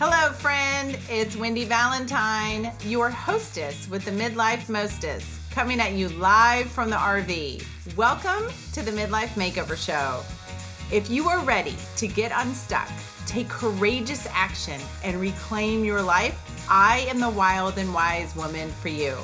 Hello, friend. It's Wendy Valentine, your hostess with the Midlife Mostess, coming at you live from the RV. Welcome to the Midlife Makeover Show. If you are ready to get unstuck, take courageous action, and reclaim your life, I am the wild and wise woman for you.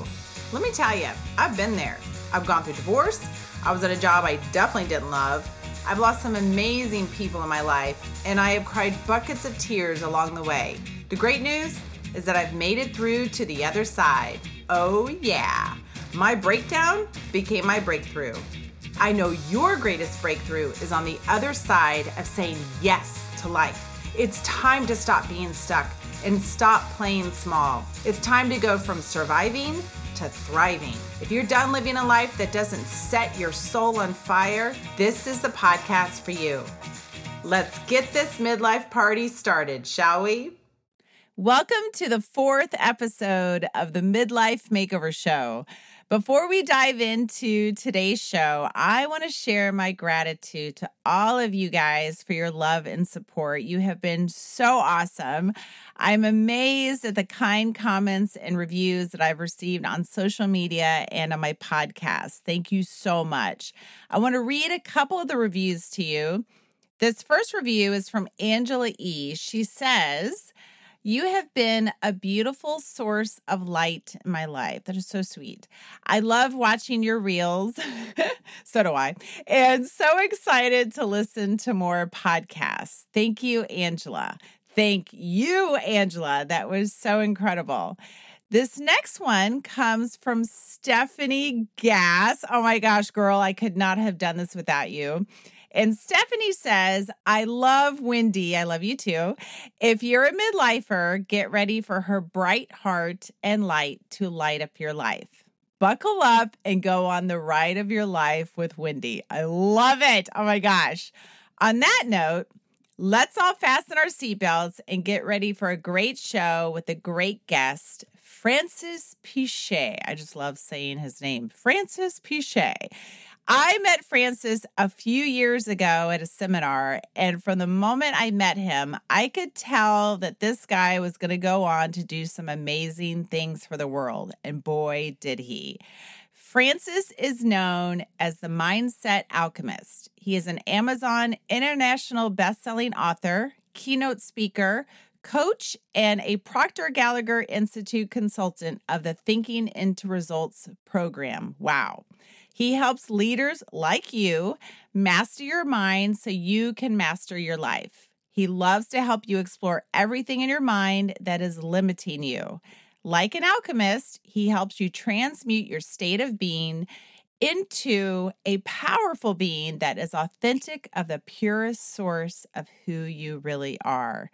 Let me tell you, I've been there. I've gone through divorce. I was at a job I definitely didn't love. I've lost some amazing people in my life, and I have cried buckets of tears along the way. The great news is that I've made it through to the other side. Oh, yeah. My breakdown became my breakthrough. I know your greatest breakthrough is on the other side of saying yes to life. It's time to stop being stuck and stop playing small. It's time to go from surviving to thriving. If you're done living a life that doesn't set your soul on fire, this is the podcast for you. Let's get this midlife party started, shall we? Welcome to the fourth episode of the Midlife Makeover Show. Before we dive into today's show, I want to share my gratitude to all of you guys for your love and support. You have been so awesome. I'm amazed at the kind comments and reviews that I've received on social media and on my podcast. Thank you so much. I want to read a couple of the reviews to you. This first review is from Angela E. She says, you have been a beautiful source of light in my life. That is so sweet. I love watching your reels. so do I. And so excited to listen to more podcasts. Thank you, Angela. Thank you, Angela. That was so incredible. This next one comes from Stephanie Gass. Oh my gosh, girl, I could not have done this without you. And Stephanie says, I love Wendy. I love you too. If you're a midlifer, get ready for her bright heart and light to light up your life. Buckle up and go on the ride of your life with Wendy. I love it. Oh my gosh. On that note, let's all fasten our seatbelts and get ready for a great show with a great guest, Francis Piché. I just love saying his name, Francis Piché. I met Francis a few years ago at a seminar, and from the moment I met him, I could tell that this guy was going to go on to do some amazing things for the world. And boy, did he. Francis is known as the Mindset Alchemist. He is an Amazon international best-selling author, keynote speaker, coach, and a Proctor Gallagher Institute consultant of the Thinking into Results program. Wow. He helps leaders like you master your mind so you can master your life. He loves to help you explore everything in your mind that is limiting you. Like an alchemist, he helps you transmute your state of being into a powerful being that is authentic of the purest source of who you really are.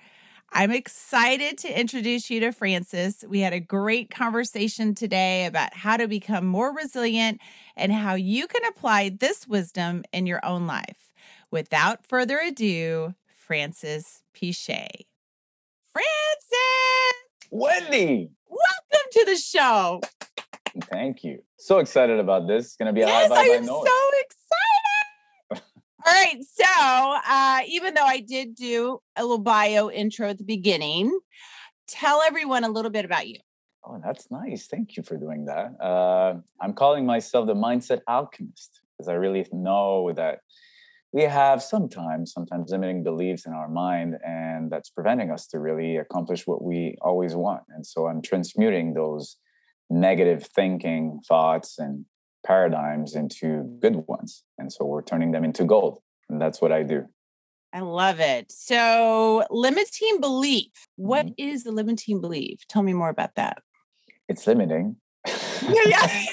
I'm excited to introduce you to Francis. We had a great conversation today about how to become more resilient and how you can apply this wisdom in your own life. Without further ado, Francis Piché. Francis! Wendy! Welcome to the show. Thank you. So excited about this. It's going to be a yes, high I am so excited. All right. So, uh, even though I did do a little bio intro at the beginning, tell everyone a little bit about you. Oh, that's nice. Thank you for doing that. Uh, I'm calling myself the mindset alchemist because I really know that we have sometimes, sometimes limiting beliefs in our mind, and that's preventing us to really accomplish what we always want. And so I'm transmuting those negative thinking thoughts and paradigms into good ones. And so we're turning them into gold. And that's what I do. I love it. So, limiting belief. What mm-hmm. is the limiting belief? Tell me more about that. It's limiting. yeah,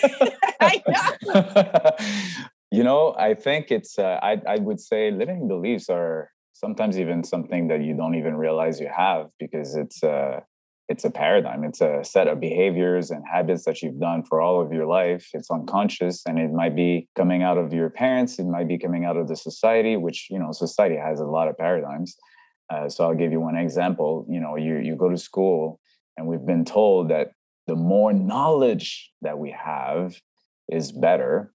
know. you know, I think it's, uh, I, I would say limiting beliefs are sometimes even something that you don't even realize you have because it's, uh, it's a paradigm. It's a set of behaviors and habits that you've done for all of your life. It's unconscious and it might be coming out of your parents. It might be coming out of the society which you know society has a lot of paradigms. Uh, so i'll give you one example. You know you you go to school and we've been told that the more knowledge that we have is better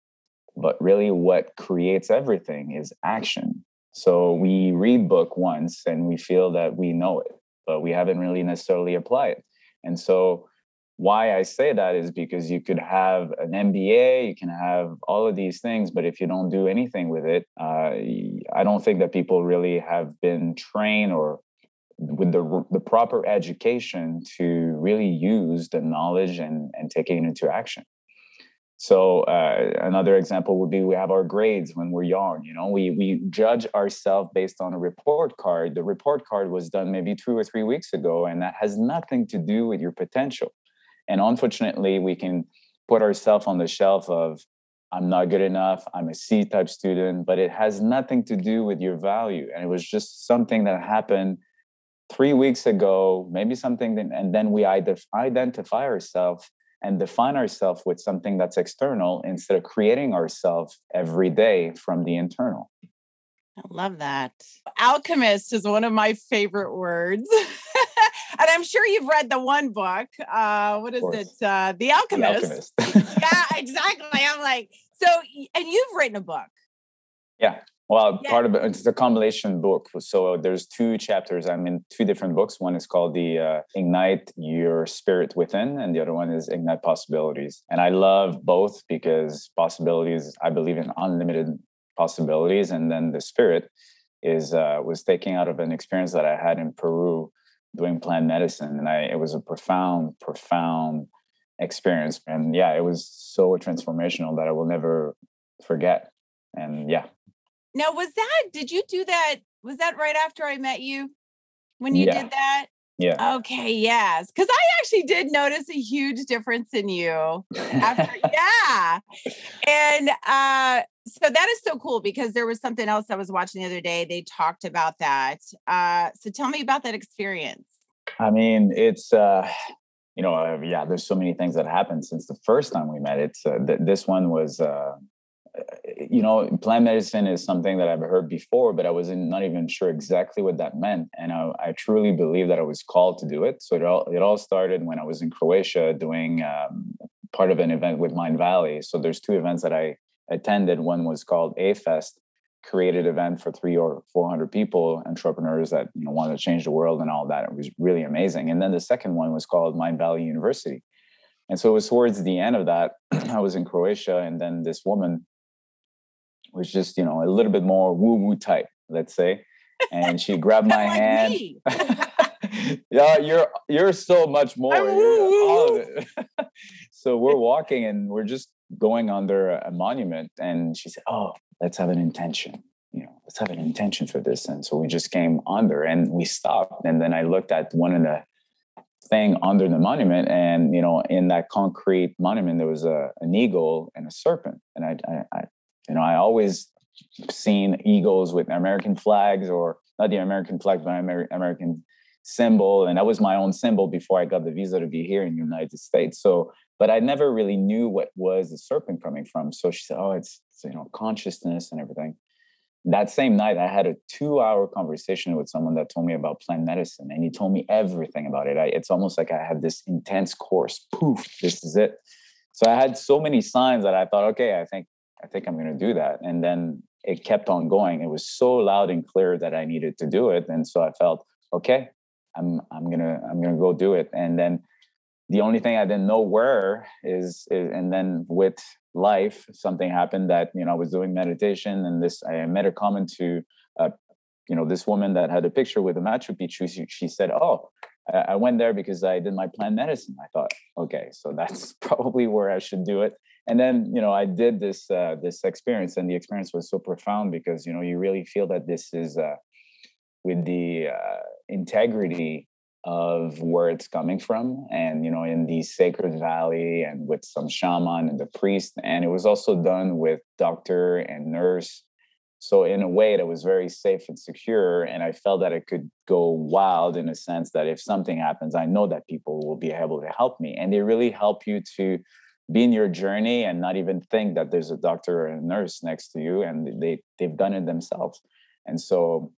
but really what creates everything is action so we read book once and we feel that we know it but we haven't really necessarily applied it. And so why I say that is because you could have an MBA, you can have all of these things, but if you don't do anything with it, uh, I don't think that people really have been trained or with the the proper education to really use the knowledge and and taking it into action. So uh, another example would be we have our grades when we're young. You know, we we judge ourselves based on a report card. The report card was done maybe two or three weeks ago, and that has nothing to do with your potential. And unfortunately, we can put ourselves on the shelf of I'm not good enough. I'm a C type student, but it has nothing to do with your value. And it was just something that happened three weeks ago, maybe something, that, and then we identify ourselves and define ourselves with something that's external instead of creating ourselves every day from the internal. I love that. Alchemist is one of my favorite words. and I'm sure you've read the one book. Uh, what is it? Uh, the Alchemist. The Alchemist. yeah, exactly. I'm like, so, and you've written a book. Yeah. Well, yeah. part of it, it's a compilation book. So there's two chapters. I'm in two different books. One is called the uh, Ignite Your Spirit Within, and the other one is Ignite Possibilities. And I love both because possibilities, I believe in unlimited possibilities, and then the spirit is uh, was taking out of an experience that I had in Peru doing plant medicine, and I it was a profound, profound experience. And yeah, it was so transformational that I will never forget. And yeah, now, was that, did you do that? Was that right after I met you when you yeah. did that? Yeah. Okay. Yes. Because I actually did notice a huge difference in you after. yeah. And uh, so that is so cool because there was something else I was watching the other day. They talked about that. Uh, so tell me about that experience. I mean, it's, uh, you know, uh, yeah, there's so many things that happened since the first time we met. It's uh, th- this one was, uh, you know, plant medicine is something that I've heard before, but I wasn't not even sure exactly what that meant. And I, I truly believe that I was called to do it. So it all it all started when I was in Croatia doing um, part of an event with Mindvalley. So there's two events that I attended. One was called A-Fest, created event for three or four hundred people, entrepreneurs that you know wanted to change the world and all that. It was really amazing. And then the second one was called Mindvalley University. And so it was towards the end of that, I was in Croatia, and then this woman was just you know a little bit more woo woo type, let's say. And she grabbed my hand. yeah, you're you're so much more. all of it. so we're walking and we're just going under a monument, and she said, "Oh, let's have an intention." You know, let's have an intention for this. And so we just came under and we stopped. And then I looked at one of the thing under the monument and you know in that concrete monument there was a an eagle and a serpent and I, I, I you know, I always seen eagles with American flags or not the American flag, but Amer- American symbol. And that was my own symbol before I got the visa to be here in the United States. So, but I never really knew what was the serpent coming from. So she said, oh, it's, it's you know, consciousness and everything. That same night, I had a two hour conversation with someone that told me about plant medicine. And he told me everything about it. I, it's almost like I had this intense course. Poof, this is it. So I had so many signs that I thought, okay, I think I think I'm going to do that. And then it kept on going. It was so loud and clear that I needed to do it. And so I felt, okay, I'm I'm gonna I'm gonna go do it. And then the only thing I didn't know where is, is and then with life, something happened that you know I was doing meditation and this I made a comment to uh, you know this woman that had a picture with the Machu Picchu. She, she said, "Oh, I went there because I did my plant medicine." I thought, okay, so that's probably where I should do it and then you know i did this uh, this experience and the experience was so profound because you know you really feel that this is uh, with the uh, integrity of where it's coming from and you know in the sacred valley and with some shaman and the priest. And it was also done with doctor and nurse. So in a way that was very safe and secure and i felt that it could go wild in a sense that if something happens i know that people will be able to help me. And they really help you to be in your journey and not even think that there's a doctor or a nurse next to you and they they've done it themselves. And so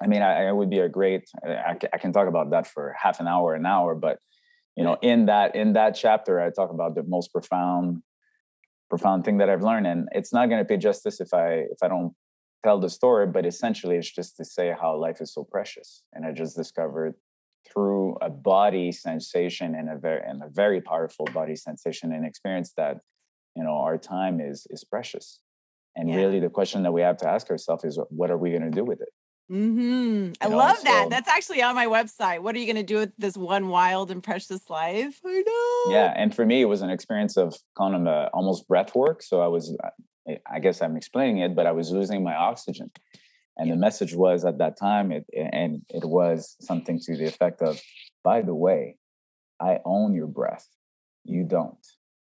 i mean i, I would be a great I, I, can talk about that for half an hour an hour but you know in that in that chapter i talk about the most profound profound thing that i've learned and it's not going to pay justice if i if i don't tell the story but essentially it's just to say how life is so precious and i just discovered through a body sensation and a very and a very powerful body sensation and experience that you know our time is is precious and yeah. really the question that we have to ask ourselves is what are we going to do with it hmm I know, love so, that. That's actually on my website. What are you going to do with this one wild and precious life? I know. Yeah, and for me, it was an experience of kind of a, almost breath work. So I was, I guess I'm explaining it, but I was losing my oxygen, and yeah. the message was at that time, it, and it was something to the effect of, by the way, I own your breath. You don't.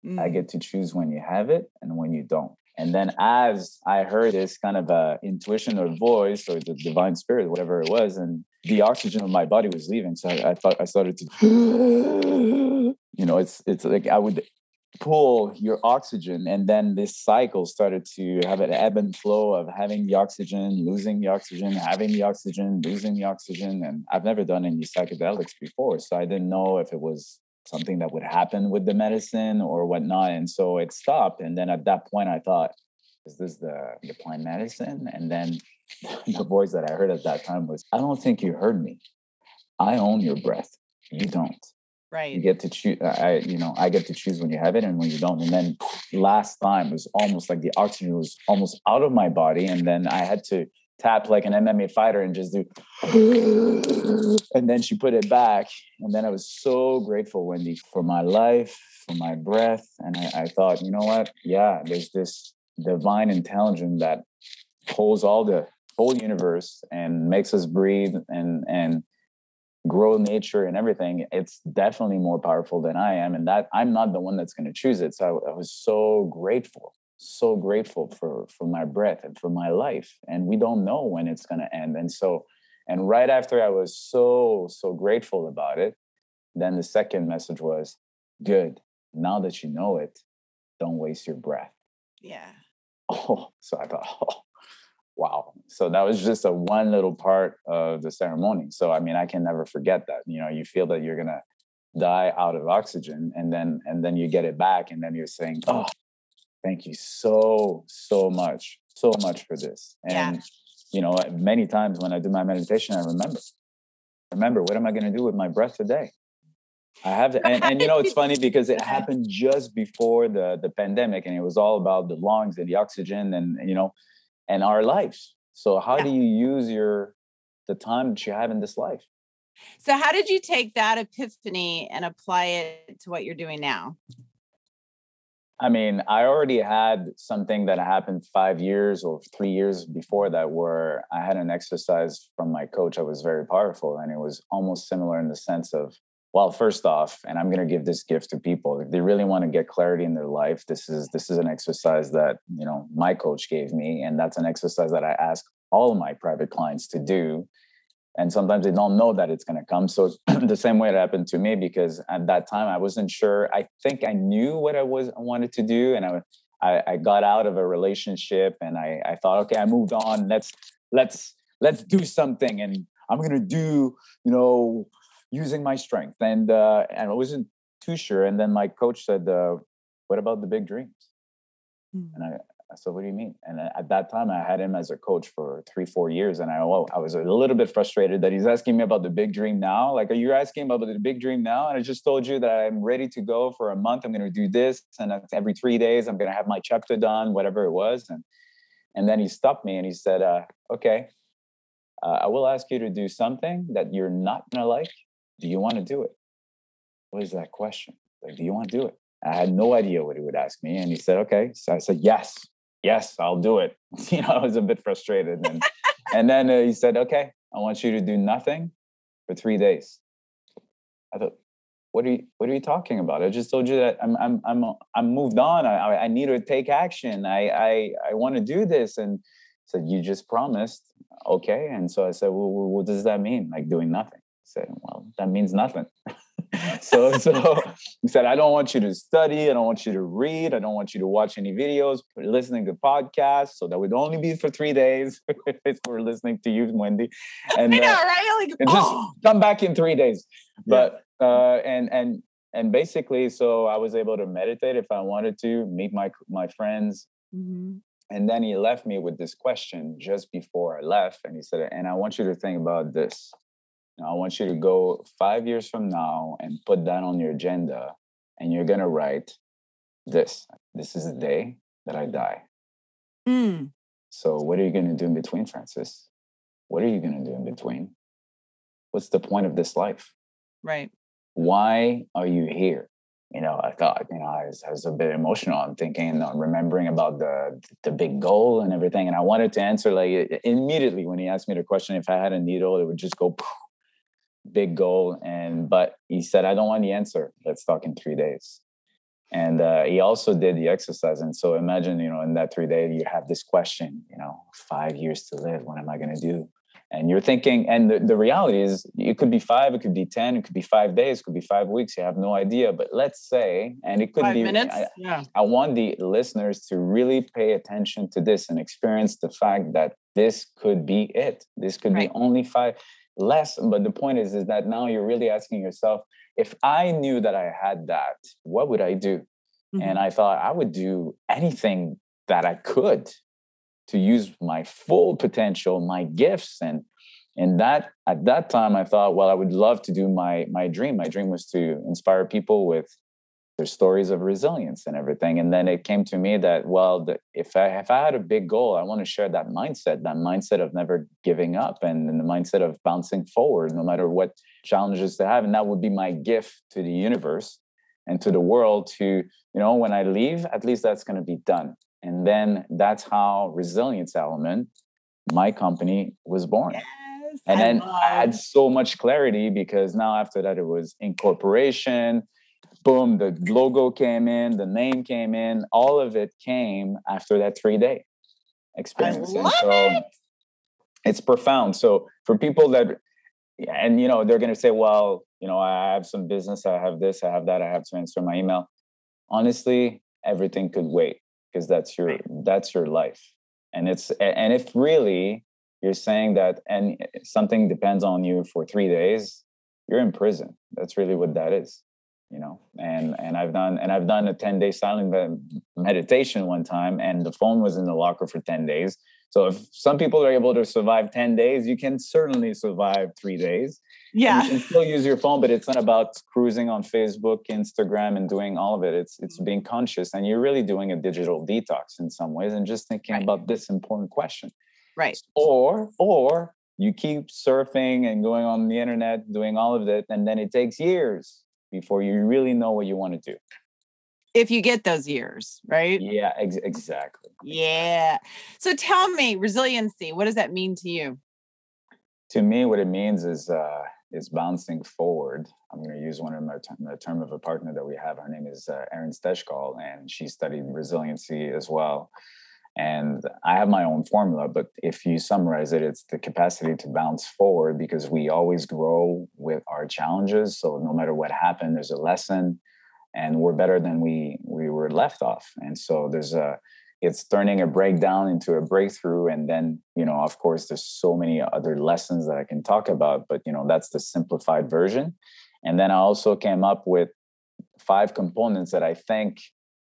Mm. I get to choose when you have it and when you don't. And then as I heard this kind of a intuition or voice or the divine spirit, whatever it was, and the oxygen of my body was leaving. So I, I thought I started to, you know, it's it's like I would pull your oxygen and then this cycle started to have an ebb and flow of having the oxygen losing the oxygen having the oxygen losing the oxygen and i've never done any psychedelics before so i didn't know if it was something that would happen with the medicine or whatnot. And so it stopped. And then at that point, I thought, is this the, the plant medicine? And then the voice that I heard at that time was, I don't think you heard me. I own your breath. You don't. Right. You get to choose. I, you know, I get to choose when you have it and when you don't. And then last time was almost like the oxygen was almost out of my body, and then I had to tap like an MMA fighter and just do, and then she put it back. And then I was so grateful, Wendy, for my life, for my breath. And I, I thought, you know what? Yeah, there's this divine intelligence that holds all the whole universe and makes us breathe and and grow nature and everything it's definitely more powerful than i am and that i'm not the one that's going to choose it so I, I was so grateful so grateful for for my breath and for my life and we don't know when it's going to end and so and right after i was so so grateful about it then the second message was good now that you know it don't waste your breath. Yeah. Oh so i thought oh wow. So that was just a one little part of the ceremony. So i mean i can never forget that you know you feel that you're going to die out of oxygen and then and then you get it back and then you're saying oh ah. thank you so so much so much for this. And yeah. you know many times when i do my meditation i remember remember what am i going to do with my breath today? I have and, and you know it's funny because it happened just before the the pandemic and it was all about the lungs and the oxygen and you know and our lives so how yeah. do you use your the time that you have in this life so how did you take that epiphany and apply it to what you're doing now I mean, I already had something that happened five years or three years before that, where I had an exercise from my coach that was very powerful. And it was almost similar in the sense of, well, first off, and I'm going to give this gift to people. If they really want to get clarity in their life, this is this is an exercise that you know my coach gave me, and that's an exercise that I ask all my private clients to do. And sometimes they don't know that it's going to come. So the same way it happened to me because at that time i wasn't sure. I think i knew what i was I wanted to do and I, I, I got out of a relationship and I, I thought okay i moved on. Let's let's let's do something. And i'm going to do you know using my strength and uh and i wasn't too sure and then my coach said uh, what about the big dreams mm. and i I said, "What do you mean?" And at that time, I had him as a coach for three, four years, and I, well, I was a little bit frustrated that he's asking me about the big dream now. Like, are you asking about the big dream now? And I just told you that I'm ready to go for a month. I'm going to do this, and every three days, I'm going to have my chapter done, whatever it was. And and then he stopped me and he said, uh, "Okay, uh, I will ask you to do something that you're not going to like. Do you want to do it?" What is that question? Like, do you want to do it? I had no idea what he would ask me. And he said, okay. So I said, yes yes, I'll do it. You know, I was a bit frustrated. And, and then uh, he said, okay, I want you to do nothing for three days. I thought, what are you, what are you talking about? I just told you that I'm, I'm, I'm, I'm moved on. I, I need to take action. I, I, I want to do this. And said, you just promised. Okay. And so I said, well, what does that mean? Like doing nothing. Said, well, that means nothing. so so he said, I don't want you to study, I don't want you to read, I don't want you to watch any videos, listening to podcasts. So that would only be for three days if we're listening to you, Wendy. And, I know, uh, right? Like, and just come back in three days. But uh, and and and basically, so I was able to meditate if I wanted to, meet my my friends. Mm-hmm. And then he left me with this question just before I left. And he said, and I want you to think about this I want you to go five years from now and put that on your agenda, and you're gonna write this. This is the day that I die. Mm. So what are you gonna do in between, Francis? What are you gonna do in between? What's the point of this life? Right. Why are you here? you know, I thought, you know, I was, I was a bit emotional. I'm thinking, I'm remembering about the the big goal and everything, and I wanted to answer like immediately when he asked me the question. If I had a needle, it would just go big goal. And but he said, I don't want the answer. Let's talk in three days. And uh, he also did the exercise. And so imagine, you know, in that three days, you have this question, you know, five years to live. What am I going to do? and you're thinking and the, the reality is it could be five it could be ten it could be five days it could be five weeks you have no idea but let's say and it could five be minutes I, yeah I want the listeners to really pay attention to this and experience the fact that this could be it this could Right. be only five less but the point is is that now you're really asking yourself if i knew that i had that what would i do Mhm. and I thought I would do anything that I could to use my full potential, my gifts, and and that at that time I thought, well, I would love to do my my dream. My dream was to inspire people with their stories of resilience and everything. And then it came to me that well, the, if I if I had a big goal, I want to share that mindset, that mindset of never giving up, and, and the mindset of bouncing forward, no matter what challenges they have, and that would be my gift to the universe and to the world to you know when i leave at least that's going to be done and then that's how resilience element my company was born yes and I then i had so much clarity because now after that it was incorporation boom the logo came in the name came in all of it came after that three day experience. And so it's profound. So for people that and you know they're going to say well you know i have some business i have this i have that i have to answer my email. Honestly everything could wait because that's your that's your life. And it's and if really you're saying that and eh, something depends on you for three days you're in prison. That's really what that is you know and and i've done and i've done a 10 day silent meditation one time and the phone was in the locker for 10 days. So if some people are able to survive 10 days you can certainly survive three days. And yeah. you can still use your phone but it's not about cruising on facebook instagram and doing all of it. It's it's being conscious and you're really doing a digital detox in some ways and just thinking Right. about this important question. Right. Or or you keep surfing and going on the internet doing all of it and then it takes years before you really know what you want to do. If you get those years right? Yeah ex- exactly yeah. So tell me resiliency what does that mean to you? To me what it means is uh is bouncing forward. I'm going to use one of my term, the term of a partner that we have her name is uh, erin steshkal and she studied resiliency as well and i have my own formula but if you summarize it it's the capacity to bounce forward because we always grow with our challenges. So no matter what happened there's a lesson and we're better than we we were left off. And so there's a it's turning a breakdown into a breakthrough. And then you know of course there's so many other lessons that i can talk about but you know that's the simplified version. And then i also came up with five components that i think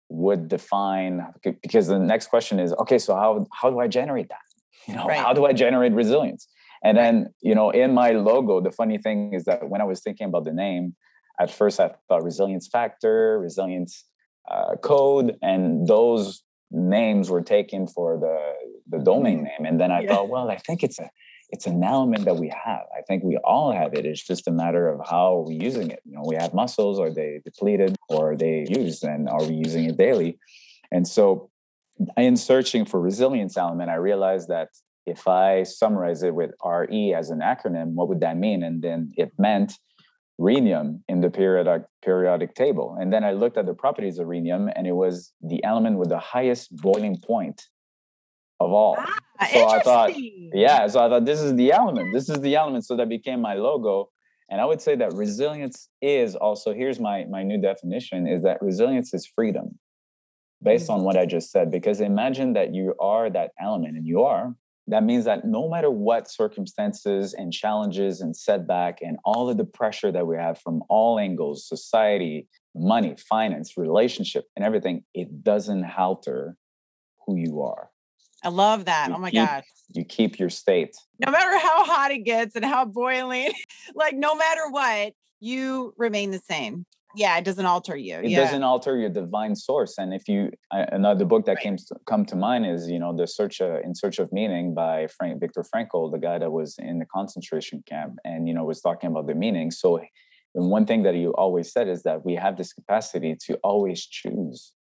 would define because the next question is okay so how how do i generate that? You know Right. how do i generate resilience? And then you know in my logo the funny thing is that when i was thinking about the name at first i thought resilience factor resilience uh, code and those names were taken for the the domain name. And then i Yeah. thought well i think it's a it's an element that we have. I think we all have it. It's just a matter of how we're using it. You know we have muscles are they depleted or are they used and are we using it daily? And so in searching for resilience element i realized that if i summarize it with re as an acronym what would that mean? And then it meant rhenium in the periodic periodic table. And then i looked at the properties of rhenium and it was the element with the highest boiling point of all. Ah, So I thought, yeah so i thought this is the element this is the element. So that became my logo. And i would say that resilience is also here's my my new definition is that resilience is freedom based on what i just said. Because imagine that you are that element and you are that means that no matter what circumstances and challenges and setback and all of the pressure that we have from all angles society money finance relationship and everything it doesn't halter who you are I love that. You oh my keep- gosh. You keep your state. No matter how hot it gets and how boiling, like no matter what, you remain the same. Yeah, it doesn't alter you. It yeah. doesn't alter your divine source. And if you another book that Right. came to, come to mind is you know the search uh, in search of meaning by Frank Viktor Frankl, the guy that was in the concentration camp and you know was talking about the meaning. So and one thing that he always said is that we have this capacity to always choose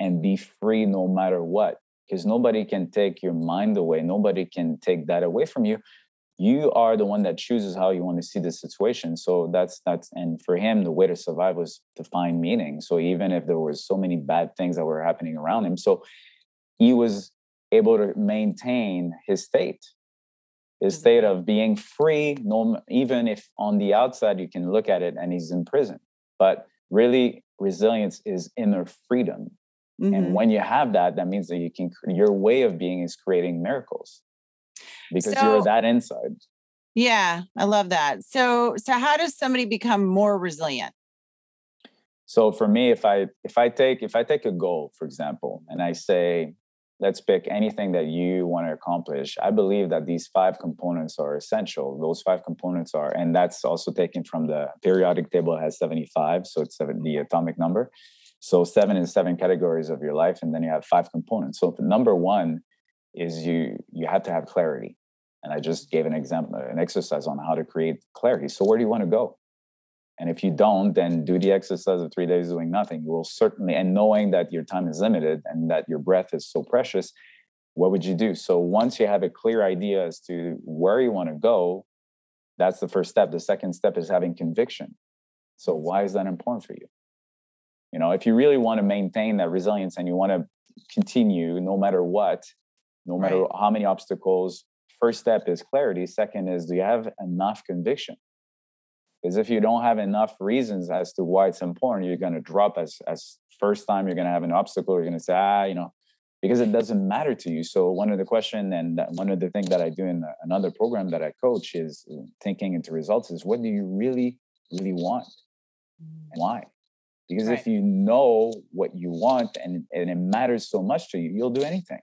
and be free no matter what because nobody can take your mind away nobody can take that away from you. You are the one that chooses how you want to see the situation so that's that's and for him the way to survive was to find meaning. So even if there was so many bad things that were happening around him so he was able to maintain his state his Mhm. state of being free no even if on the outside you can look at it and he's in prison. But really resilience is inner freedom Mhm. and when you have that that means that you can your way of being is creating miracles because So- you're that inside yeah, I love that. So, so how does somebody become more resilient? so for me if i if i take if i take a goal for example and i say let's pick anything that you want to accomplish i believe that these five components are essential those five components are and that's also taken from the periodic table has 75 so it's seven, the atomic number so seven is seven categories of your life and then you have five components so the number one is you you have to have clarity and i just gave an example uh, an exercise on how to create clarity so where do you want to go and if you don't, then do the exercise of three days doing nothing. You will certainly, and knowing that your time is limited and that your breath is so precious, what would you do? So once you have a clear idea as to where you want to go, that's the first step. The second step is having conviction. So why is that important for you? You know, if you really want to maintain that resilience and you want to continue no matter what, no matter Right. how many obstacles, first step is clarity. Second is do you have enough conviction? Because if you don't have enough reasons as to why it's important, you're going to drop as as first time you're going to have an obstacle. You're going to say, ah, you know, because it doesn't matter to you. So one of the question and one of the things that I do in another program that I coach is uh, thinking into results. Is what do you really really want? And why? Because Right. if you know what you want and, and it matters so much to you, you'll do anything.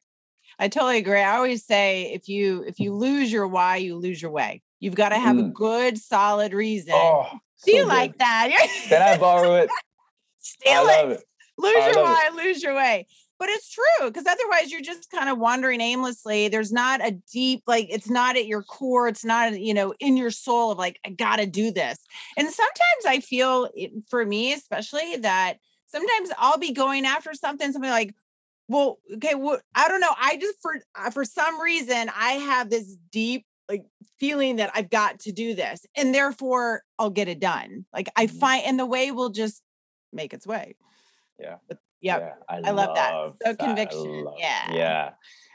I totally agree. I always say if you if you lose your why, you lose your way. You've got to have a Mm. good, solid reason. Oh, Do you so like that? Can I borrow it? Steal I it. love it. lose I your why, lose your way. But it's true because otherwise you're just kind of wandering aimlessly. There's not a deep, like, it's not at your core. It's not, you know, in your soul of like, I got to do this. And sometimes I feel for me, especially that sometimes I'll be going after something, something like, well, okay, well, I don't know. I just, for, uh, for some reason, I have this deep, like, feeling that I've got to do this and therefore I'll get it done. Like, I Mhm. find, and the way will just make its way. Yeah. Yep. Yeah, I love that. So I conviction, love- yeah. Yeah.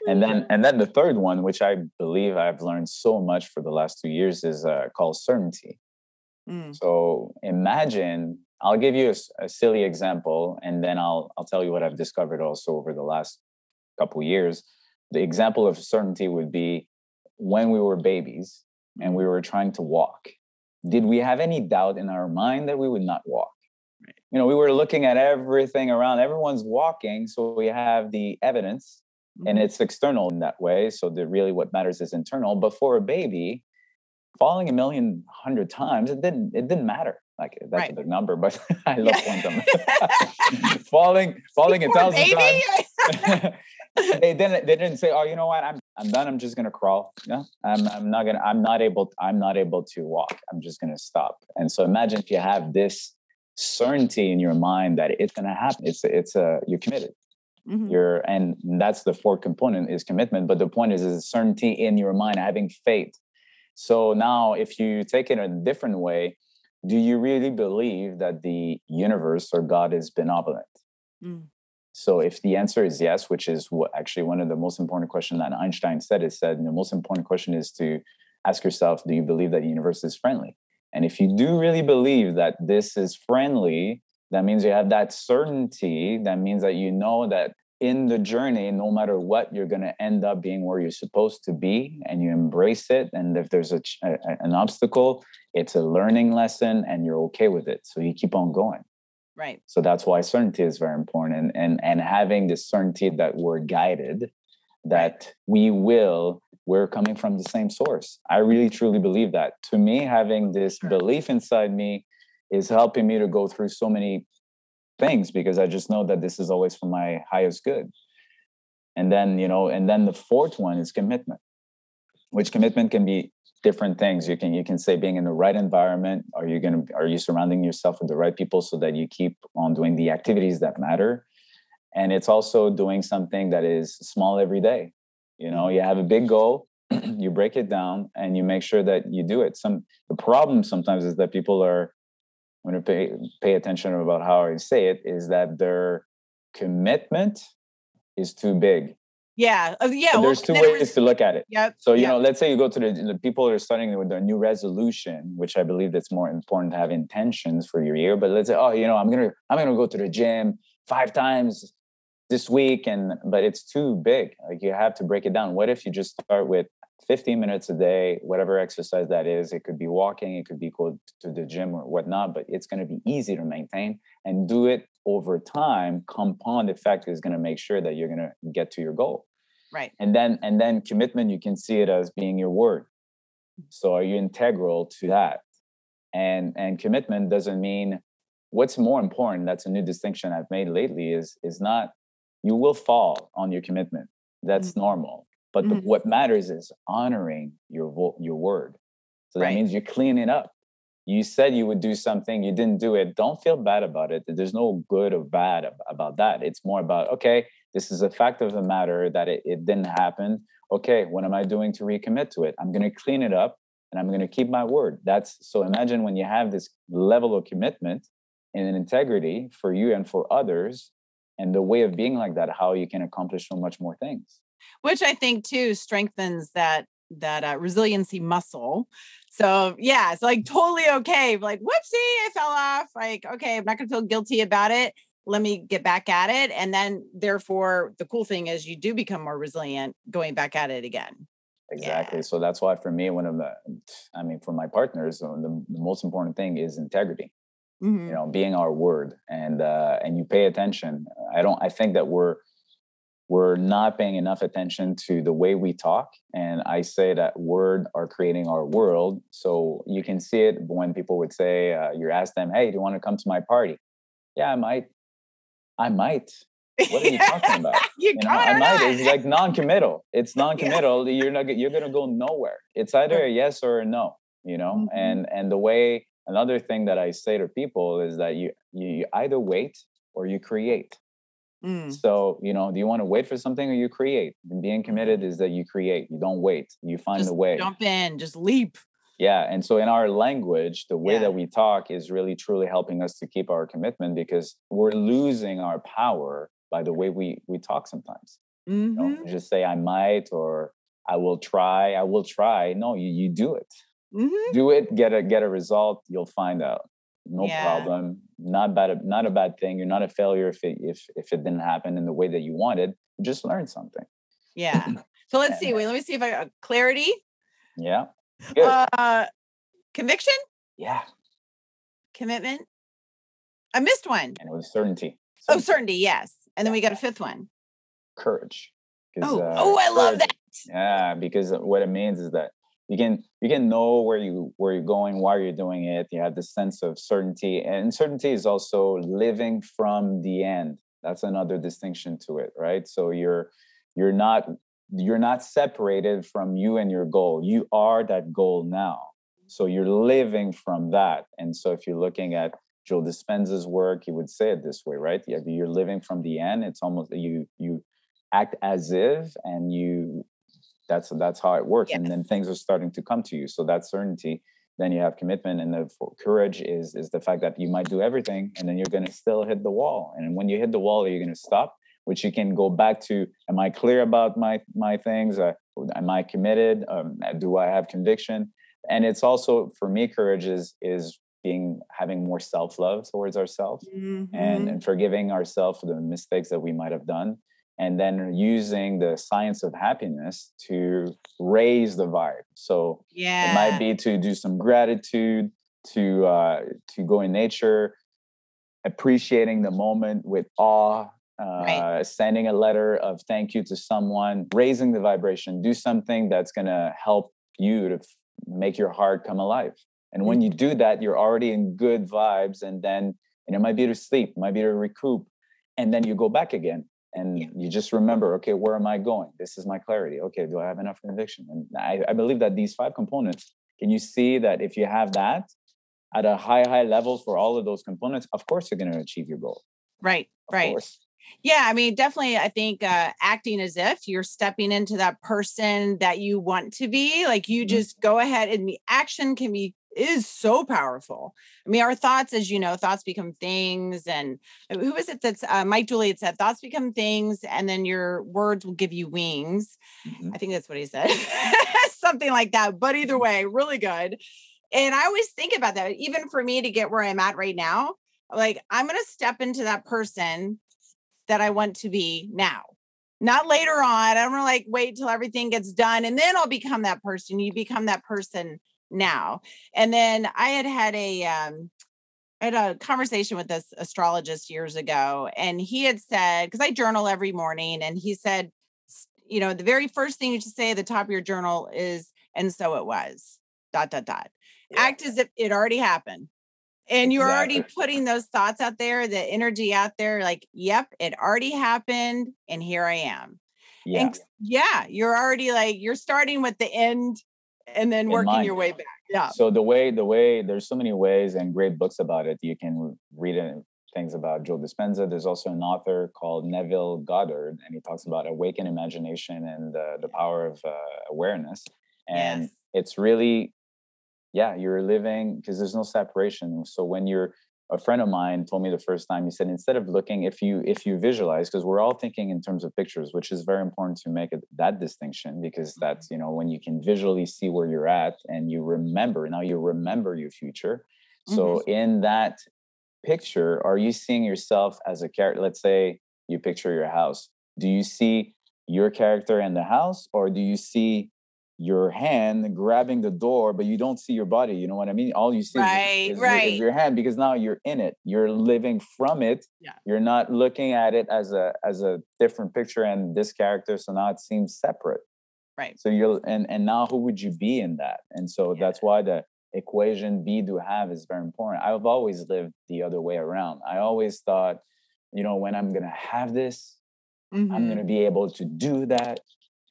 And then and then the third one, which I believe I've learned so much for the last two years, is uh, called certainty. Mm, So imagine I'll give you a silly example, and then I'll I'll tell you what I've discovered also over the last couple years. The example of certainty would be when we were babies and we were trying to walk. Did we have any doubt in our mind that we would not walk? You know, we were looking at everything around. Everyone's walking, so we have the evidence and mhm. it's external in that way. So the really what matters is internal. But for a baby, falling a million hundred times, it didn't it didn't matter. Like that's Right. a big number, but I love Yeah. quantum. falling falling a thousand baby. times. they didn't they didn't say, Oh, you know what? I'm I'm done. I'm just gonna crawl. No, I'm I'm not gonna I'm not able I'm not able to walk. I'm just gonna stop. And so imagine if you have this certainty in your mind that it's gonna happen. It's a, it's a you're committed Mhm. you're and that's the fourth component is commitment but the point is is certainty in your mind having faith so now if you take it a different way do you really believe that the universe or god is benevolent Mm. so if the answer is yes which is what actually one of the most important questions that einstein said is said the most important question is to ask yourself do you believe that the universe is friendly and if you do really believe that this is friendly that means you have that certainty that means that you know that in the journey no matter what you're going to end up being where you're supposed to be and you embrace it. And if there's a, a an obstacle it's a learning lesson and you're okay with it. So you keep on going. Right. so that's why certainty is very important. And and, and having this certainty that we're guided that we will we're coming from the same source. I really truly believe that. To me having this belief inside me is helping me to go through so many things because i just know that this is always for my highest good. And then you know and then the fourth one is commitment which commitment can be different things. You can you can say being in the right environment. Are you to are you surrounding yourself with the right people so that you keep on doing the activities that matter? And it's also doing something that is small every day you know you have a big goal you break it down and you make sure that you do it some the problem sometimes is that people are when you pay pay attention about how i say it is that their commitment is too big yeah. Uh, yeah. well, there's two ways to look at it. Yep. So, you yep. know, let's say you go to the, the people are starting with a new resolution, which I believe that's more important to have intentions for your year. But let's say, oh, you know, I'm gonna I'm gonna go to the gym five times this week, and but it's too big. Like you have to break it down. What if you just start with 15 minutes a day, whatever exercise that is? It could be walking, it could be go to the gym or whatnot, but it's gonna be easy to maintain and do it over time. Compound effect is gonna make sure that you're gonna get to your goal right and then and then commitment you can see it as being your word so are you integral to that and and commitment doesn't mean what's more important that's a new distinction i've made lately is is not you will fall on your commitment. That's mm-hmm. normal but mm-hmm. the, what matters is honoring your your word. So that right. means you're cleaning up. You said you would do something you didn't do it. Don't feel bad about it. There's no good or bad about that. It's more about okay this is a fact of the matter that it, it didn't happen. Okay what am i doing to recommit to it? I'm going to clean it up and i'm going to keep my word. That's so imagine when you have this level of commitment and integrity for you and for others and the way of being like that how you can accomplish so much more things which i think too strengthens that that uh, resiliency muscle so yeah, it's like totally okay. Like, whoopsie, I fell off. Like, okay, I'm not gonna feel guilty about it. Let me get back at it. And then therefore the cool thing is you do become more resilient going back at it again. Exactly. Yeah. So that's why for me, one of the I mean, for my partners, the, the most important thing is integrity. Mm-hmm. You know, being our word and uh and you pay attention. I don't I think that we're we're not paying enough attention to the way we talk and i say that word are creating our world. So you can see it when people would say uh, you ask them hey do you want to come to my party? Yeah i might. I might? What are you talking about? You, you know, i might it's like non-committal. It's non-committal. Yeah. you're not you're gonna go nowhere. It's either a yes or a no you know? Mm-hmm. and and the way another thing that i say to people is that you you either wait or you create Mm. So, you know, do you want to wait for something or you create? And being committed is that you create, you don't wait, you find just the way. Jump in, just leap. Yeah. And so in our language, the way yeah. that we talk is really truly helping us to keep our commitment because we're losing our power by the way we we talk sometimes. Mm-hmm. You know, mm-hmm. just say I might or I will try, I will try. No, you you do it. Mm-hmm. Do it, get a get a result, you'll find out. No yeah. problem. Not bad not a bad thing. You're not a failure if it if if it didn't happen in the way that you wanted. You just learn something. Yeah. So let's see. Wait let me see if i got clarity? Yeah. Good. uh conviction? Yeah. Commitment? I missed one. And it was certainty, certainty. oh certainty. yes. And then we got a fifth one. Courage. Oh, uh, oh i love that. Yeah because what it means is that you can you can know where you where you're going why you're doing it. You have this sense of certainty and certainty is also living from the end. That's another distinction to it right? So you're you're not you're not separated from you and your goal. You are that goal now. So you're living from that. And so if you're looking at joe dispenza's work he would say it this way right? You're living from the end. It's almost you you act as if and you that's that's how it works yes. and then things are starting to come to you. So that certainty then you have commitment and the courage is is the fact that you might do everything and then you're going to still hit the wall. And when you hit the wall you're going to stop which you can go back to am i clear about my my things? Uh, am i committed? Um, do i have conviction? And it's also for me courage is is being having more self-love towards ourselves mm-hmm. and, and forgiving ourselves for the mistakes that we might have done and then using the science of happiness to raise the vibe. So yeah. it might be to do some gratitude, to uh, to go in nature, appreciating the moment with awe, uh, right. sending a letter of thank you to someone, raising the vibration, do something that's going to help you to f- make your heart come alive. And when you mm-hmm. do that, you're already in good vibes. And then, and it might be to sleep, might be to recoup. And then you go back again and yeah. you just remember, okay, where am I going? This is my clarity. Okay, do I have enough conviction? And I, I believe that these five components, can you see that if you have that at a high, high level for all of those components, of course you're going to achieve your goal. Right, of right. Course. Yeah, I mean, definitely, I think uh, acting as if you're stepping into that person that you want to be. Like you mm-hmm. just go ahead and the action can be is so powerful. I mean, our thoughts, as you know, thoughts become things. And uh, who is it that's uh, Mike had said, thoughts become things, and then your words will give you wings. Mm-hmm. I think that's what he said, something like that. But either way, really good. And I always think about that, even for me to get where I'm at right now. Like, I'm going to step into that person that I want to be now. Not later on. I don't want to like wait till everything gets done and then I'll become that person. You become that person now. And then I had had a um I had a conversation with this astrologist years ago, and he had said, because I journal every morning, and he said, you know, the very first thing you should say at the top of your journal is, and so it was, dot, dot, dot. Yeah. Act as if it already happened and you're exactly. already putting those thoughts out there the energy out there like yep it already happened and here i am yeah and yeah you're already like you're starting with the end and then working your way back. Yeah. So the way the way there's so many ways and great books about it. You can read it things about joe dispenza. There's also an author called neville goddard and he talks about awakened imagination and the, the power of uh, awareness. And yes. it's really yeah, you're living because there's no separation. So when you're a friend of mine told me the first time he said instead of looking if you if you visualize because we're all thinking in terms of pictures which is very important to make that distinction because mm-hmm. that's you know when you can visually see where you're at and you remember now you remember your future so mm-hmm. in that picture are you seeing yourself as a character let's say you picture your house do you see your character in the house or do you see your hand grabbing the door, but you don't see your body. You know what I mean? All you see right, is, right. Your, is your hand because now you're in it. You're living from it. Yeah. You're not looking at it as a as a different picture and this character. So now it seems separate. Right. So you're and and now who would you be in that? And so yeah. that's why the equation be do have is very important. I've always lived the other way around. I always thought, you know, when I'm gonna have this, mm-hmm. I'm gonna be able to do that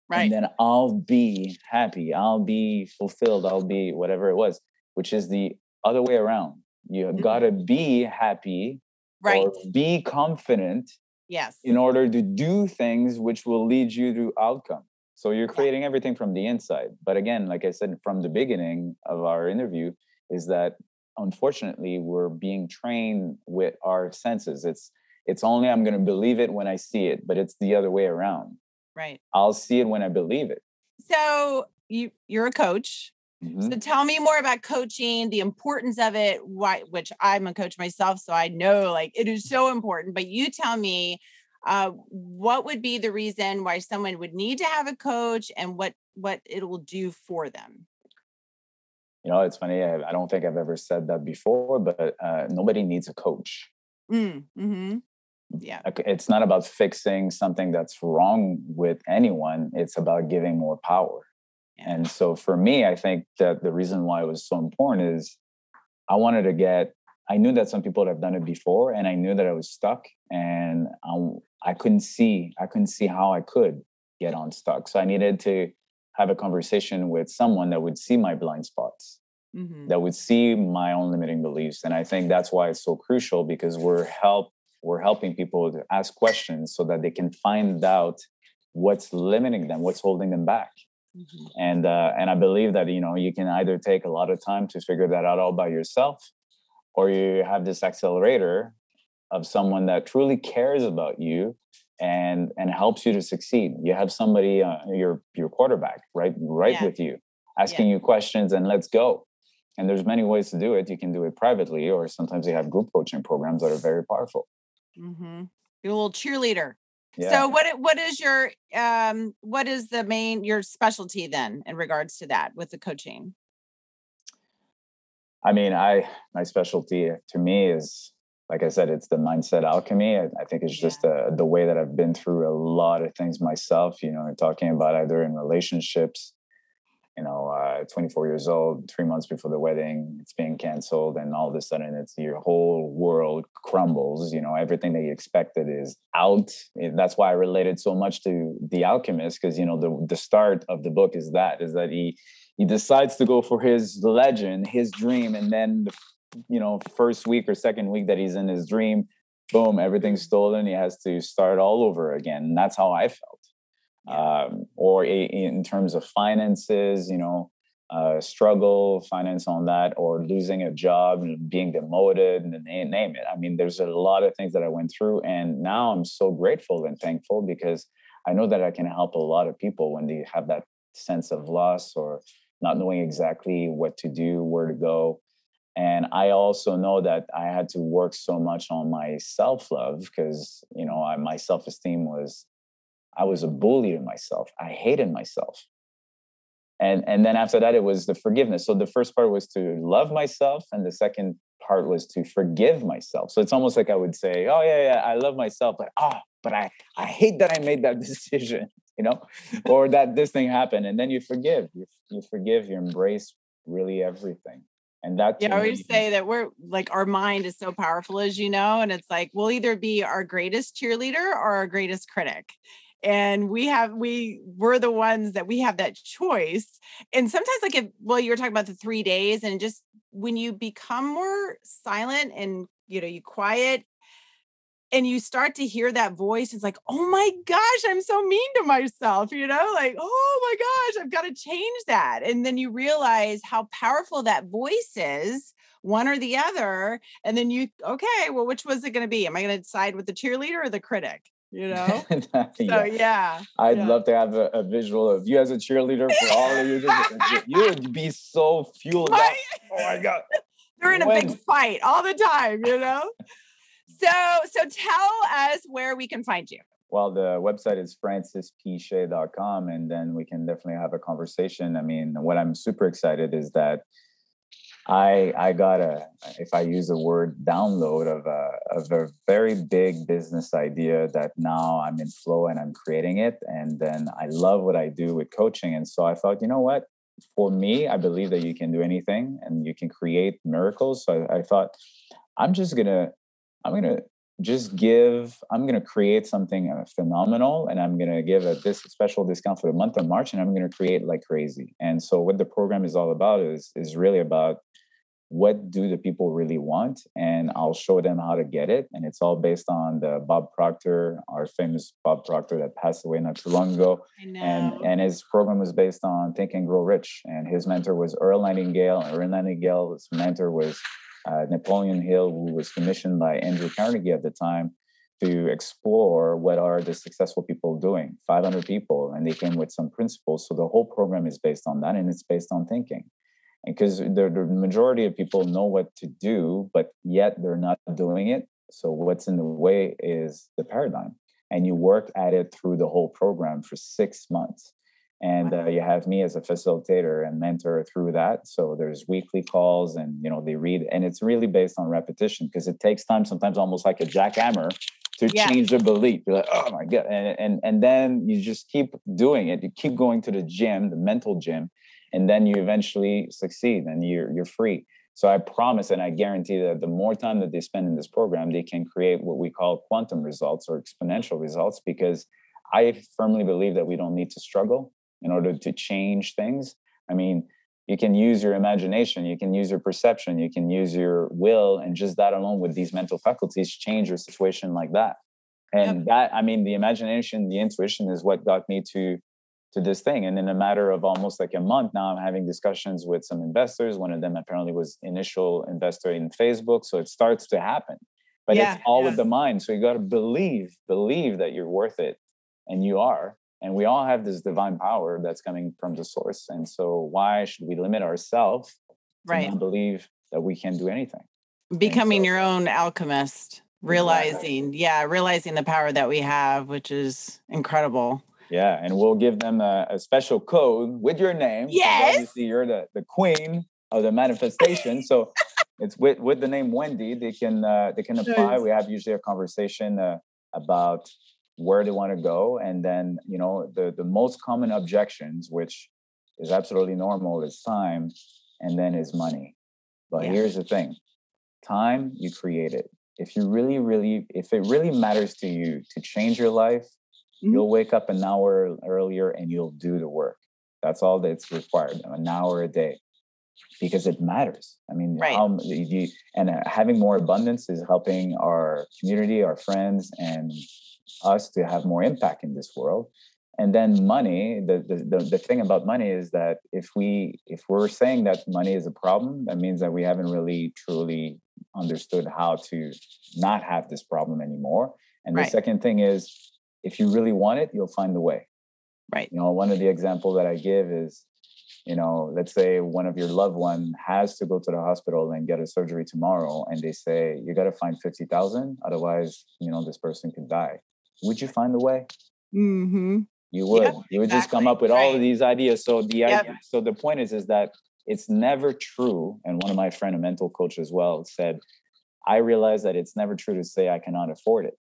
Right. And then I'll be happy. I'll be fulfilled. I'll be whatever it was, which is the other way around. You mm-hmm. gotta be happy right. or be confident yes in order to do things which will lead you to outcome so you're creating yeah. everything from the inside but again like i said from the beginning of our interview is that unfortunately we're being trained with our senses it's it's only i'm going to believe it when i see it but it's the other way around Right. I'll see it when I believe it. So you you're a coach. Mm-hmm. So tell me more about coaching, the importance of it, why which I'm a coach myself, so I know like it is so important. But you tell me uh, what would be the reason why someone would need to have a coach and what what it will do for them you know it's funny i, I don't think i've ever said that before but uh, nobody needs a coach mm, mm-hmm yeah it's not about fixing something that's wrong with anyone it's about giving more power yeah. and so for me i think that the reason why it was so important is i wanted to get i knew that some people have done it before and i knew that i was stuck and I, I couldn't see i couldn't see how i could get unstuck so i needed to have a conversation with someone that would see my blind spots mm-hmm. that would see my own limiting beliefs and i think that's why it's so crucial because we're help we're helping people to ask questions so that they can find out what's limiting them what's holding them back mm-hmm. and uh, and i believe that you know you can either take a lot of time to figure that out all by yourself or you have this accelerator of someone that truly cares about you and and helps you to succeed you have somebody uh, your your quarterback right right yeah. with you asking yeah. you questions and let's go and there's many ways to do it you can do it privately or sometimes they have group coaching programs that are very powerful Mm-hmm. You're a little cheerleader. Yeah. So what what is your um what is the main your specialty then in regards to that with the coaching? I mean, I my specialty to me is like I said, it's the mindset alchemy. I, I think it's just uh, the way that I've been through a lot of things myself. You know, talking about either in relationships, you know, uh, 24 years old, three months before the wedding, it's being canceled, and all of a sudden, it's your whole world crumbles. You know, everything that you expected is out. That's why I related so much to The Alchemist, because you know, the the start of the book is that is that he he decides to go for his legend, his dream, and then the you know first week or second week that he's in his dream, boom, everything's stolen. He has to start all over again. And that's how I felt um, or a, in terms of finances, you know, uh, struggle, finance on that, or losing a job and being demoted, and name it. I mean, there's a lot of things that I went through, and now I'm so grateful and thankful because I know that I can help a lot of people when they have that sense of loss or not knowing exactly what to do, where to go. And I also know that I had to work so much on my self love because, you know, I, my self esteem was I was a bully to myself. I hated myself. And and then after that, it was the forgiveness. So the first part was to love myself, and the second part was to forgive myself. So it's almost like I would say, "Oh yeah, yeah, I love myself," but oh, but I I hate that I made that decision, you know, or that this thing happened. And then you forgive, you you forgive, you embrace really everything. And that yeah, I always say that we're like our mind is so powerful, as you know, and it's like we'll either be our greatest cheerleader or our greatest critic and we have we we're the ones that we have that choice and sometimes like if well you were talking about the three days and just when you become more silent and you know you quiet and you start to hear that voice it's like oh my gosh i'm so mean to myself you know like oh my gosh i've got to change that and then you realize how powerful that voice is one or the other and then you okay well which was it going to be? Am i going to side with the cheerleader or the critic you know so yeah, yeah. i'd yeah. love to have a, a, visual of you as a cheerleader for all of you uh, you would be so fueled up oh my god they're in when? a big fight all the time you know so so tell us where we can find you well the website is francispiche.com and then we can definitely have a conversation i mean what i'm super excited is that I I got a if I use the word download of a of a very big business idea that now I'm in flow and I'm creating it and then I love what I do with coaching and so I thought you know what? For me I believe that you can do anything and you can create miracles so I, I thought I'm just gonna I'm gonna just give i'm going to create something uh, phenomenal and i'm going to give a this special discount for the month of march and i'm going to create like crazy. And so what the program is all about is is really about what do the people really want? And i'll show them how to get it. And it's all based on the bob proctor our famous bob proctor that passed away not too long ago. And and his program was based on think and grow rich. And his mentor was earl nightingale. And earl nightingale's mentor was uh, napoleon hill who was commissioned by andrew carnegie at the time to explore what are the successful people doing 500 people. And they came with some principles. So the whole program is based on that. And it's based on thinking because the, the majority of people know what to do but yet they're not doing it. So what's in the way is the paradigm and you work at it through the whole program for six months. And uh, you have me as a facilitator and mentor through that. So there's weekly calls and you know they read and it's really based on repetition because it takes time sometimes almost like a jackhammer to yeah. change the belief. You're like oh my god. And, and and then you just keep doing it. You keep going to the gym the mental gym and then you eventually succeed and you're you're free. So i promise and i guarantee that the more time that they spend in this program they can create what we call quantum results or exponential results because i firmly believe that we don't need to struggle in order to change things. I mean you can use your imagination you can use your perception you can use your will and just that alone with these mental faculties change your situation like that. And yep. that i mean the imagination the intuition is what got me to to this thing. And in a matter of almost like a month now, I'm having discussions with some investors. One of them apparently was initial investor in Facebook. So it starts to happen. But yeah, it's all yeah. with the mind. So you got to believe, believe that you're worth it. And you are. And we all have this divine power that's coming from the source. And so why should we limit ourselves right. to believe that we can do anything? Becoming so, your own alchemist, realizing, exactly. yeah, realizing the power that we have, which is incredible. Yeah, and we'll give them a, a special code with your name. Yes. Obviously, you're the, the queen of the manifestation. So it's with with the name Wendy. They can uh, they can apply. We have usually a conversation uh, about where they want to go, and then you know the the most common objections, which is absolutely normal, is time, and then is money. But yeah. here's the thing: time you create it. If you really, really, if it really matters to you to change your life. You'll wake up an hour earlier and you'll do the work. That's all that's required, an hour a day because it matters. I mean, right. how, you, and uh, having more abundance is helping our community, our friends, and us to have more impact in this world. And then money, the, the, the, the thing about money is that if we if we're saying that money is a problem, that means that we haven't really truly understood how to not have this problem anymore. And right. the second thing is if you really want it, you'll find the way. Right. You know, one of the examples that I give is you know let's say one of your loved one has to go to the hospital and get a surgery tomorrow and they say you got to find 50000 otherwise you know this person could die would you find the way mm-hmm. you would yep, you would exactly. just come up with right. all of these ideas so the yep. idea, so the point is is that it's never true and one of my friend a mental coach as well said i realize that it's never true to say i cannot afford it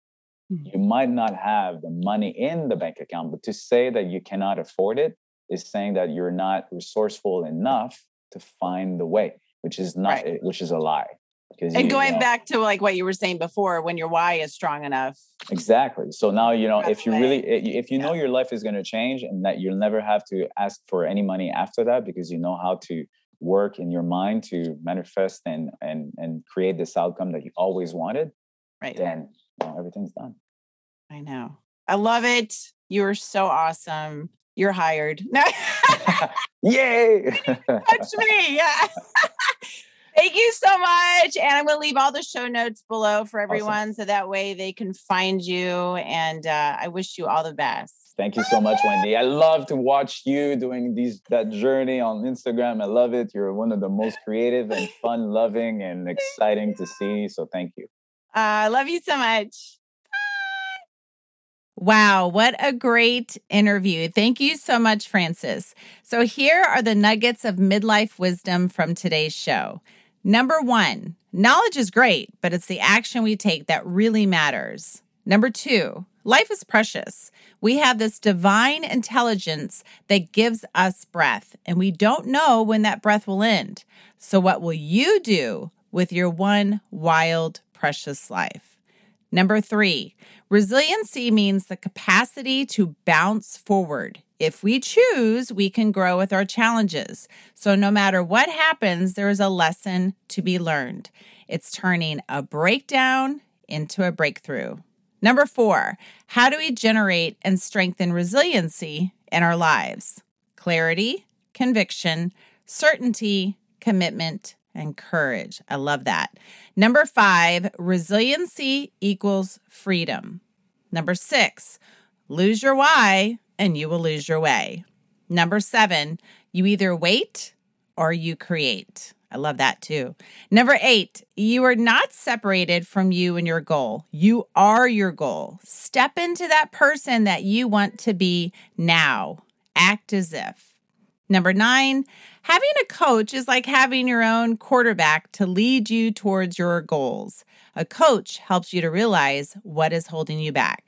mm-hmm. you might not have the money in the bank account but to say that you cannot afford it is saying that you're not resourceful enough to find the way, which is not, right. which is a lie. Because and you, going you know, back to like what you were saying before, when your why is strong enough. Exactly. So now you know if you really if you know your life is going to change and that you'll never have to ask for any money after that because you know how to work in your mind to manifest and and and create this outcome that you always wanted. Right. Then know, everything's done. I know. I love it. You are so awesome you're hired. No. Yay. Touch me. Yeah. Thank you so much. And I'm going to leave all the show notes below for everyone awesome. so that way they can find you. And uh, I wish you all the best. Thank you so much, Wendy. I love to watch you doing these that journey on Instagram. I love it. You're one of the most creative and fun loving and exciting to see. So thank you. Uh, I uh, love you so much. Bye. Wow, what a great interview. Thank you so much, Francis. So, here are the nuggets of midlife wisdom from today's show. Number one, knowledge is great, but it's the action we take that really matters. Number two, life is precious. We have this divine intelligence that gives us breath, and we don't know when that breath will end. So, what will you do with your one wild, precious life? Number three, resiliency means the capacity to bounce forward. If we choose, we can grow with our challenges. So, no matter what happens, there is a lesson to be learned. It's turning a breakdown into a breakthrough. Number four, how do we generate and strengthen resiliency in our lives? Clarity, conviction, certainty, commitment, and courage. I love that. Number five, resiliency equals freedom. Number six, lose your why and you will lose your way. Number seven, you either wait or you create. I love that too. Number eight, you are not separated from you and your goal. You are your goal. Step into that person that you want to be now. Act as if. Number nine, having a coach is like having your own quarterback to lead you towards your goals. A coach helps you to realize what is holding you back.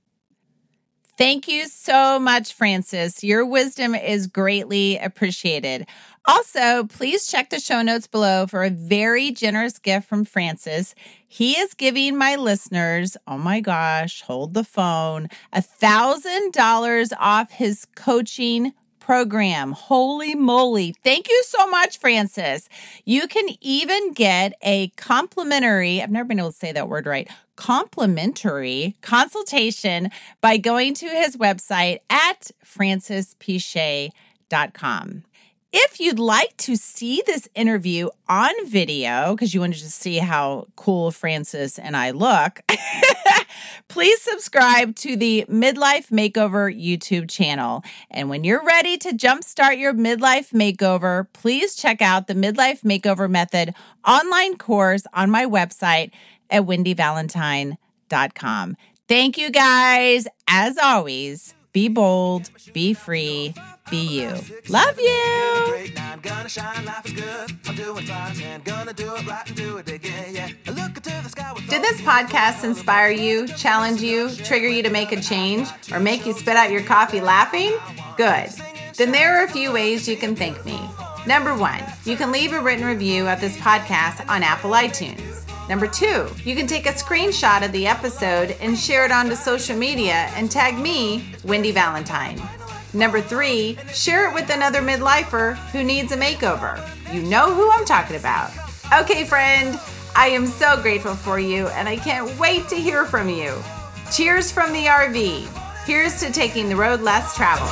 Thank you so much, Francis. Your wisdom is greatly appreciated. Also, please check the show notes below for a very generous gift from Francis. He is giving my listeners, oh my gosh, hold the phone, a thousand dollars off his coaching program. Holy moly. Thank you so much, Francis. You can even get a complimentary, I've never been able to say that word right, complimentary consultation by going to his website at francispiche.com. If you'd like to see this interview on video, because you wanted to see how cool Francis and I look, please subscribe to the Midlife Makeover YouTube channel. And when you're ready to jumpstart your midlife makeover, please check out the Midlife Makeover Method online course on my website at wendyvalentine.com. Thank you guys. As always, be bold, be free, be you. Love you. Did this podcast inspire you, challenge you, trigger you to make a change, or make you spit out your coffee laughing? Good. Then there are a few ways you can thank me. Number one, you can leave a written review of this podcast on Apple iTunes. Number two, you can take a screenshot of the episode and share it onto social media and tag me, Wendy Valentine. Number three, share it with another midlifer who needs a makeover. You know who I'm talking about. Okay, friend, I am so grateful for you and I can't wait to hear from you. Cheers from the RV. Here's to taking the road less traveled.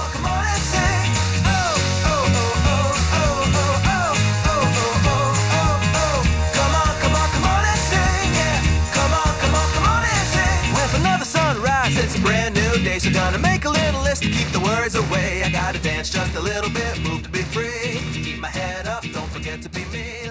Brand day, so gonna make a little list to keep the worries away. I gotta dance just a little bit, move to be free. Keep my head up, don't forget to be me.